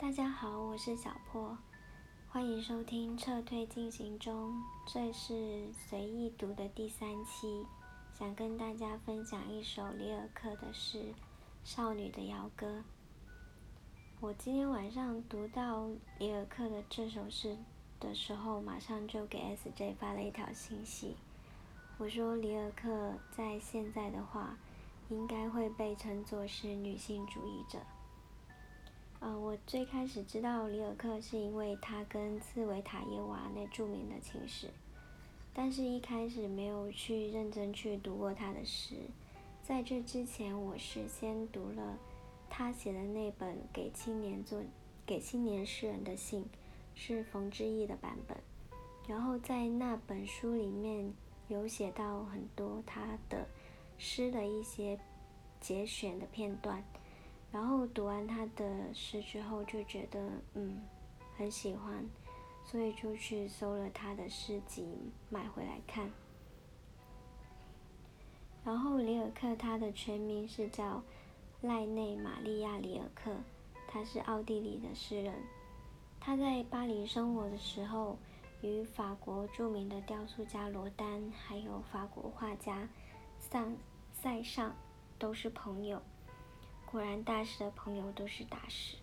大家好，我是小破，欢迎收听撤退进行中。这是随意读的第三期，想跟大家分享一首里尔克的诗《少女的谣歌》。我今天晚上读到里尔克的这首诗的时候，马上就给 SJ 发了一条信息。我说里尔克在现在的话，应该会被称作是女性主义者。呃，我最开始知道里尔克是因为他跟茨维塔耶娃那著名的情史，但是一开始没有去认真去读过他的诗。在这之前，我是先读了。他写的那本给青年做给青年诗人的信，是冯之义的版本。然后在那本书里面有写到很多他的诗的一些节选的片段。然后读完他的诗之后，就觉得嗯很喜欢，所以就去搜了他的诗集买回来看。然后里尔克他的全名是叫。赖内·玛利亚·里尔克，他是奥地利的诗人。他在巴黎生活的时候，与法国著名的雕塑家罗丹，还有法国画家桑塞尚都是朋友。果然，大师的朋友都是大师。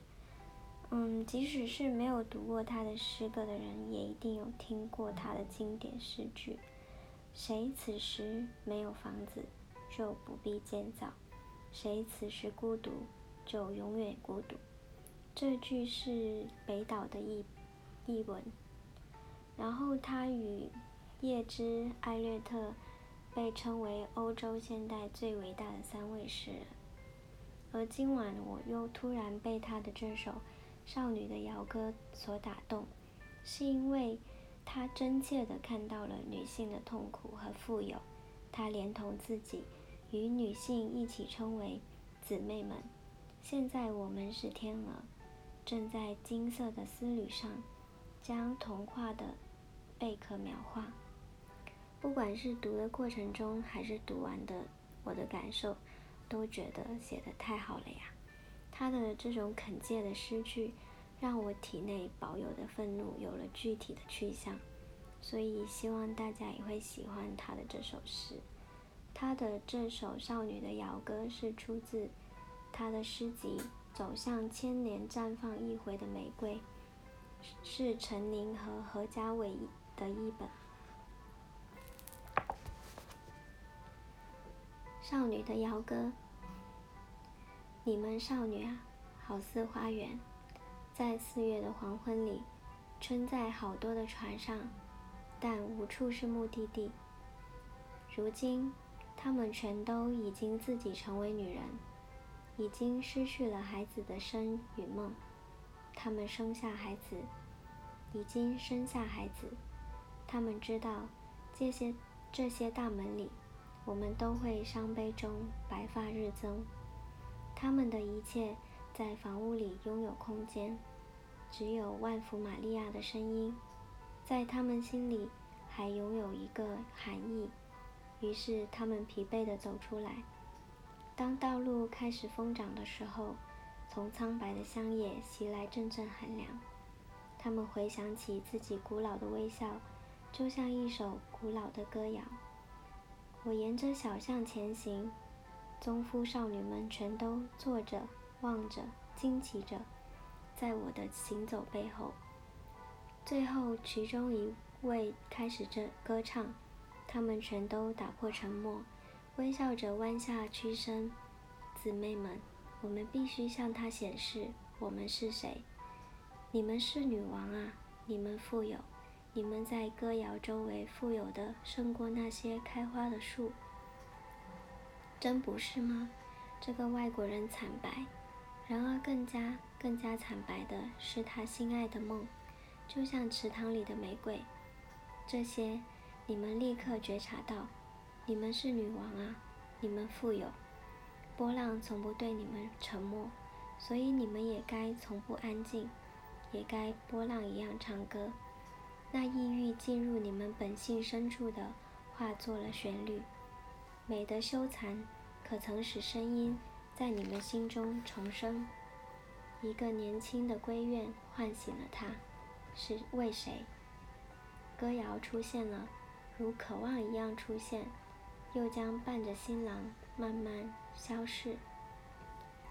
嗯，即使是没有读过他的诗歌的人，也一定有听过他的经典诗句：“谁此时没有房子，就不必建造。”谁此时孤独，就永远孤独。这句是北岛的译译文。然后他与叶芝、艾略特被称为欧洲现代最伟大的三位诗人。而今晚我又突然被他的这首《少女的摇歌》所打动，是因为他真切地看到了女性的痛苦和富有。他连同自己。与女性一起称为姊妹们。现在我们是天鹅，正在金色的丝缕上将童话的贝壳描画。不管是读的过程中，还是读完的，我的感受都觉得写的太好了呀！他的这种恳切的诗句，让我体内保有的愤怒有了具体的去向。所以希望大家也会喜欢他的这首诗。他的这首《少女的摇歌》是出自他的诗集《走向千年绽放一回的玫瑰》，是陈宁和何家伟的译本。少女的谣歌，你们少女啊，好似花园，在四月的黄昏里，撑在好多的船上，但无处是目的地。如今。她们全都已经自己成为女人，已经失去了孩子的生与梦。她们生下孩子，已经生下孩子。她们知道，这些这些大门里，我们都会伤悲中白发日增。他们的一切在房屋里拥有空间，只有万福玛利亚的声音，在他们心里还拥有一个含义。于是，他们疲惫地走出来。当道路开始疯长的时候，从苍白的乡野袭来阵阵寒凉。他们回想起自己古老的微笑，就像一首古老的歌谣。我沿着小巷前行，宗夫少女们全都坐着、望着、惊奇着，在我的行走背后。最后，其中一位开始着歌唱。他们全都打破沉默，微笑着弯下屈身。姊妹们，我们必须向他显示我们是谁。你们是女王啊！你们富有，你们在歌谣周围富有的胜过那些开花的树。真不是吗？这个外国人惨白，然而更加更加惨白的是他心爱的梦，就像池塘里的玫瑰。这些。你们立刻觉察到，你们是女王啊！你们富有，波浪从不对你们沉默，所以你们也该从不安静，也该波浪一样唱歌。那抑郁进入你们本性深处的，化作了旋律。美的修残，可曾使声音在你们心中重生？一个年轻的闺怨唤醒了他，是为谁？歌谣出现了，如渴望一样出现，又将伴着新郎慢慢消逝。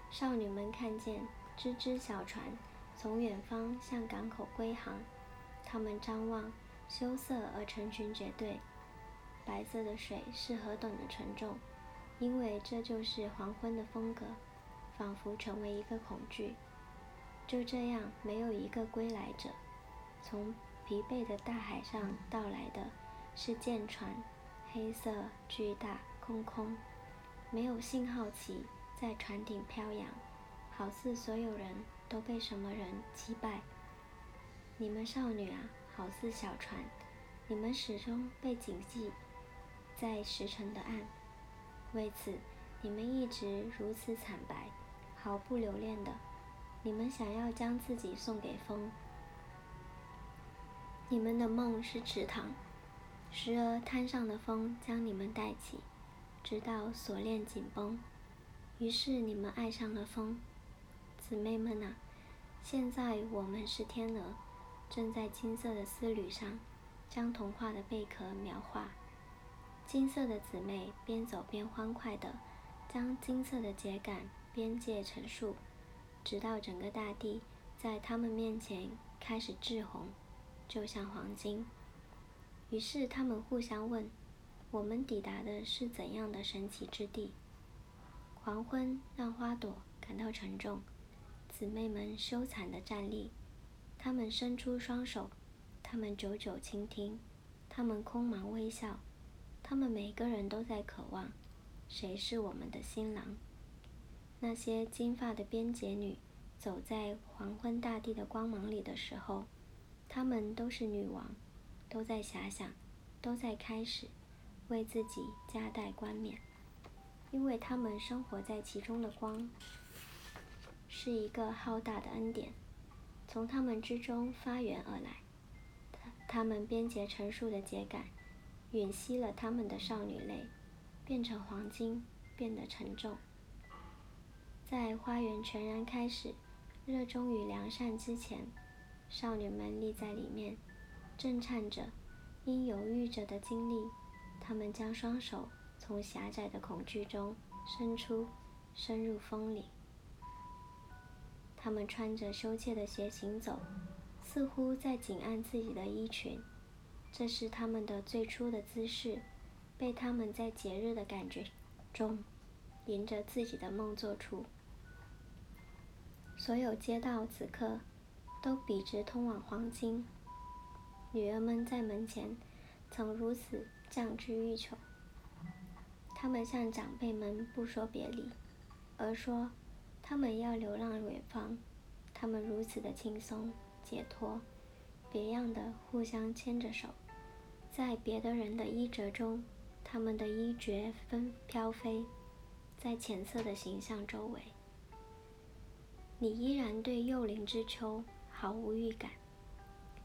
少女们看见只只小船从远方向港口归航，他们张望，羞涩而成群结队。白色的水是何等的沉重，因为这就是黄昏的风格，仿佛成为一个恐惧。就这样，没有一个归来者。从疲惫的大海上到来的是舰船，黑色、巨大、空空，没有信号旗在船顶飘扬，好似所有人都被什么人击败。你们少女啊，好似小船，你们始终被谨记在石沉的岸。为此，你们一直如此惨白，毫不留恋的。你们想要将自己送给风，你们的梦是池塘，时而滩上的风将你们带起，直到锁链紧绷，于是你们爱上了风。姊妹们啊，现在我们是天鹅，正在金色的丝缕上将童话的贝壳描画。金色的姊妹边走边欢快地将金色的秸秆边界陈述。直到整个大地在他们面前开始赤红，就像黄金。于是他们互相问：“我们抵达的是怎样的神奇之地？”黄昏让花朵感到沉重，姊妹们羞惭地站立，他们伸出双手，他们久久倾听，他们空茫微笑，他们每个人都在渴望：谁是我们的新郎？那些金发的边结女走在黄昏大地的光芒里的时候，她们都是女王，都在遐想，都在开始为自己加戴冠冕，因为她们生活在其中的光是一个浩大的恩典，从她们之中发源而来。她们编结成束的秸秆，吮吸了她们的少女泪，变成黄金，变得沉重。在花园全然开始、热衷于良善之前，少女们立在里面，震颤着，因犹豫着的经历。她们将双手从狭窄的恐惧中伸出，伸入风里。他们穿着羞怯的鞋行走，似乎在紧按自己的衣裙。这是他们的最初的姿势，被他们在节日的感觉中，迎着自己的梦做出。所有街道此刻都笔直通往黄金。女儿们在门前曾如此降之欲求。他们向长辈们不说别离，而说他们要流浪远方。他们如此的轻松解脱，别样的互相牵着手，在别的人的衣褶中，他们的衣角纷飘飞，在浅色的形象周围。你依然对幼龄之秋毫无预感。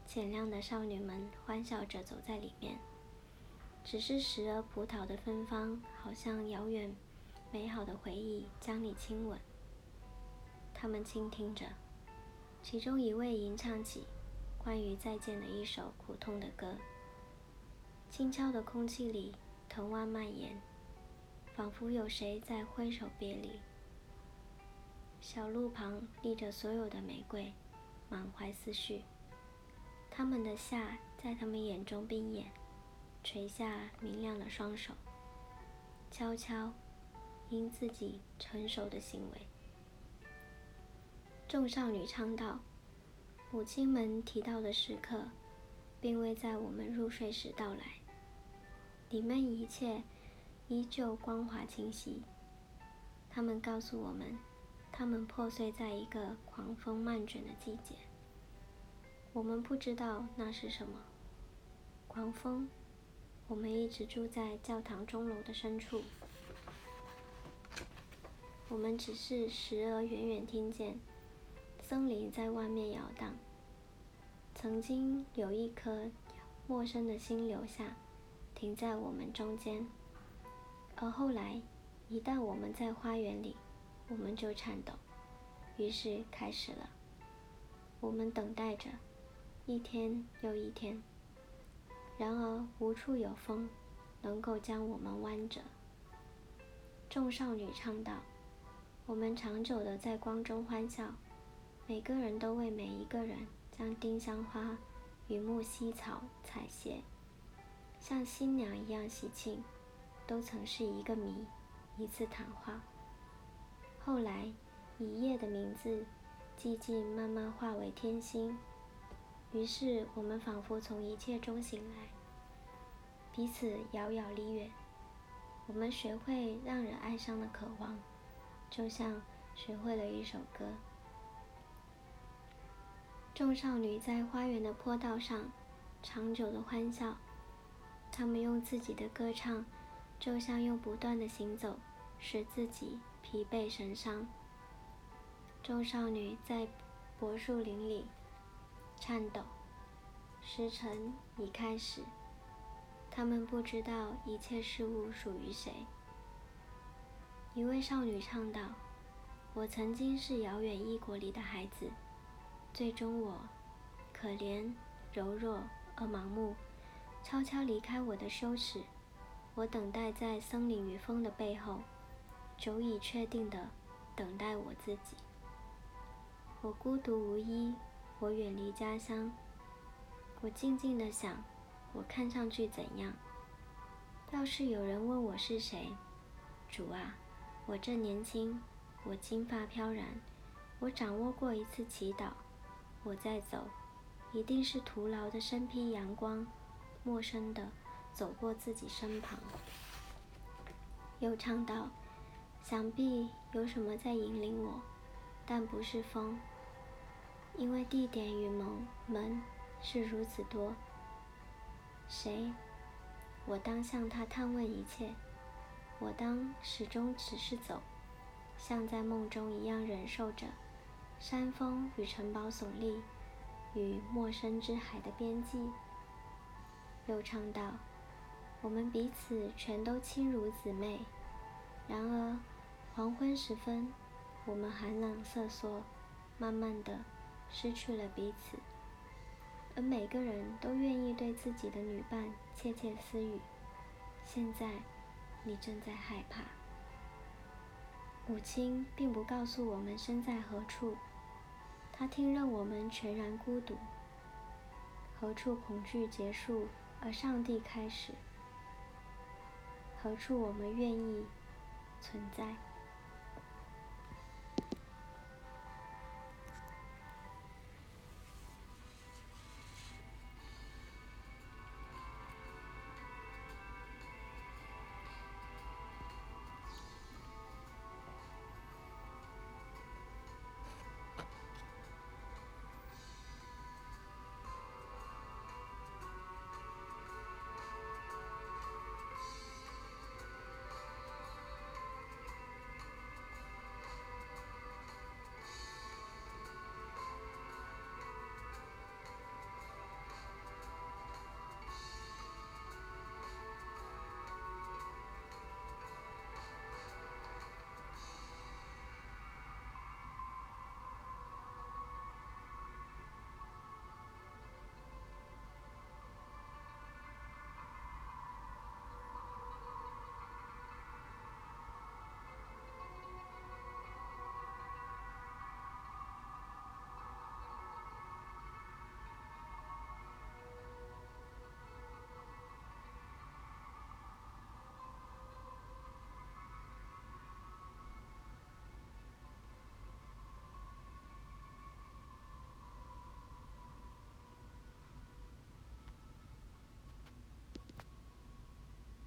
浅亮的少女们欢笑着走在里面，只是时而葡萄的芬芳，好像遥远美好的回忆将你亲吻。他们倾听着，其中一位吟唱起关于再见的一首苦痛的歌。轻悄的空气里，藤蔓蔓延，仿佛有谁在挥手别离。小路旁立着所有的玫瑰，满怀思绪。他们的夏在他们眼中冰眼，垂下明亮的双手，悄悄因自己成熟的行为。众少女唱道：“母亲们提到的时刻，并未在我们入睡时到来。里面一切依旧光滑清晰。他们告诉我们。”他们破碎在一个狂风漫卷的季节。我们不知道那是什么狂风。我们一直住在教堂钟楼的深处。我们只是时而远远听见森林在外面摇荡。曾经有一颗陌生的心留下，停在我们中间。而后来，一旦我们在花园里。我们就颤抖，于是开始了。我们等待着，一天又一天。然而无处有风，能够将我们弯折。众少女唱道：“我们长久的在光中欢笑，每个人都为每一个人将丁香花与木樨草采撷，像新娘一样喜庆，都曾是一个谜，一次谈话。后来，一夜的名字，寂静慢慢化为天星，于是我们仿佛从一切中醒来，彼此遥遥离远。”我们学会让人哀伤的渴望，就像学会了一首歌。众少女在花园的坡道上长久的欢笑，她们用自己的歌唱，就像用不断的行走，使自己疲惫神伤。众少女在柏树林里颤抖，时辰已开始。他们不知道一切事物属于谁。一位少女唱道：“我曾经是遥远异国里的孩子，最终我，可怜、柔弱而盲目，悄悄离开我的羞耻。我等待在森林与风的背后，久已确定的等待我自己。我孤独无依，我远离家乡，我静静的想。”我看上去怎样？要是有人问我是谁，主啊，我正年轻，我金发飘然，我掌握过一次祈祷，我在走，一定是徒劳的身披阳光，陌生的走过自己身旁。又唱道：想必有什么在引领我，但不是风，因为地点与门门是如此多。谁？我当向他探问一切。我当始终只是走，像在梦中一样忍受着山峰与城堡耸立，与陌生之海的边际。又唱道：我们彼此全都亲如姊妹。然而黄昏时分，我们寒冷瑟缩，慢慢的失去了彼此。而每个人都愿意对自己的女伴窃窃私语。现在，你正在害怕。母亲并不告诉我们身在何处，他听任我们全然孤独。何处恐惧结束，而上帝开始？何处我们愿意存在？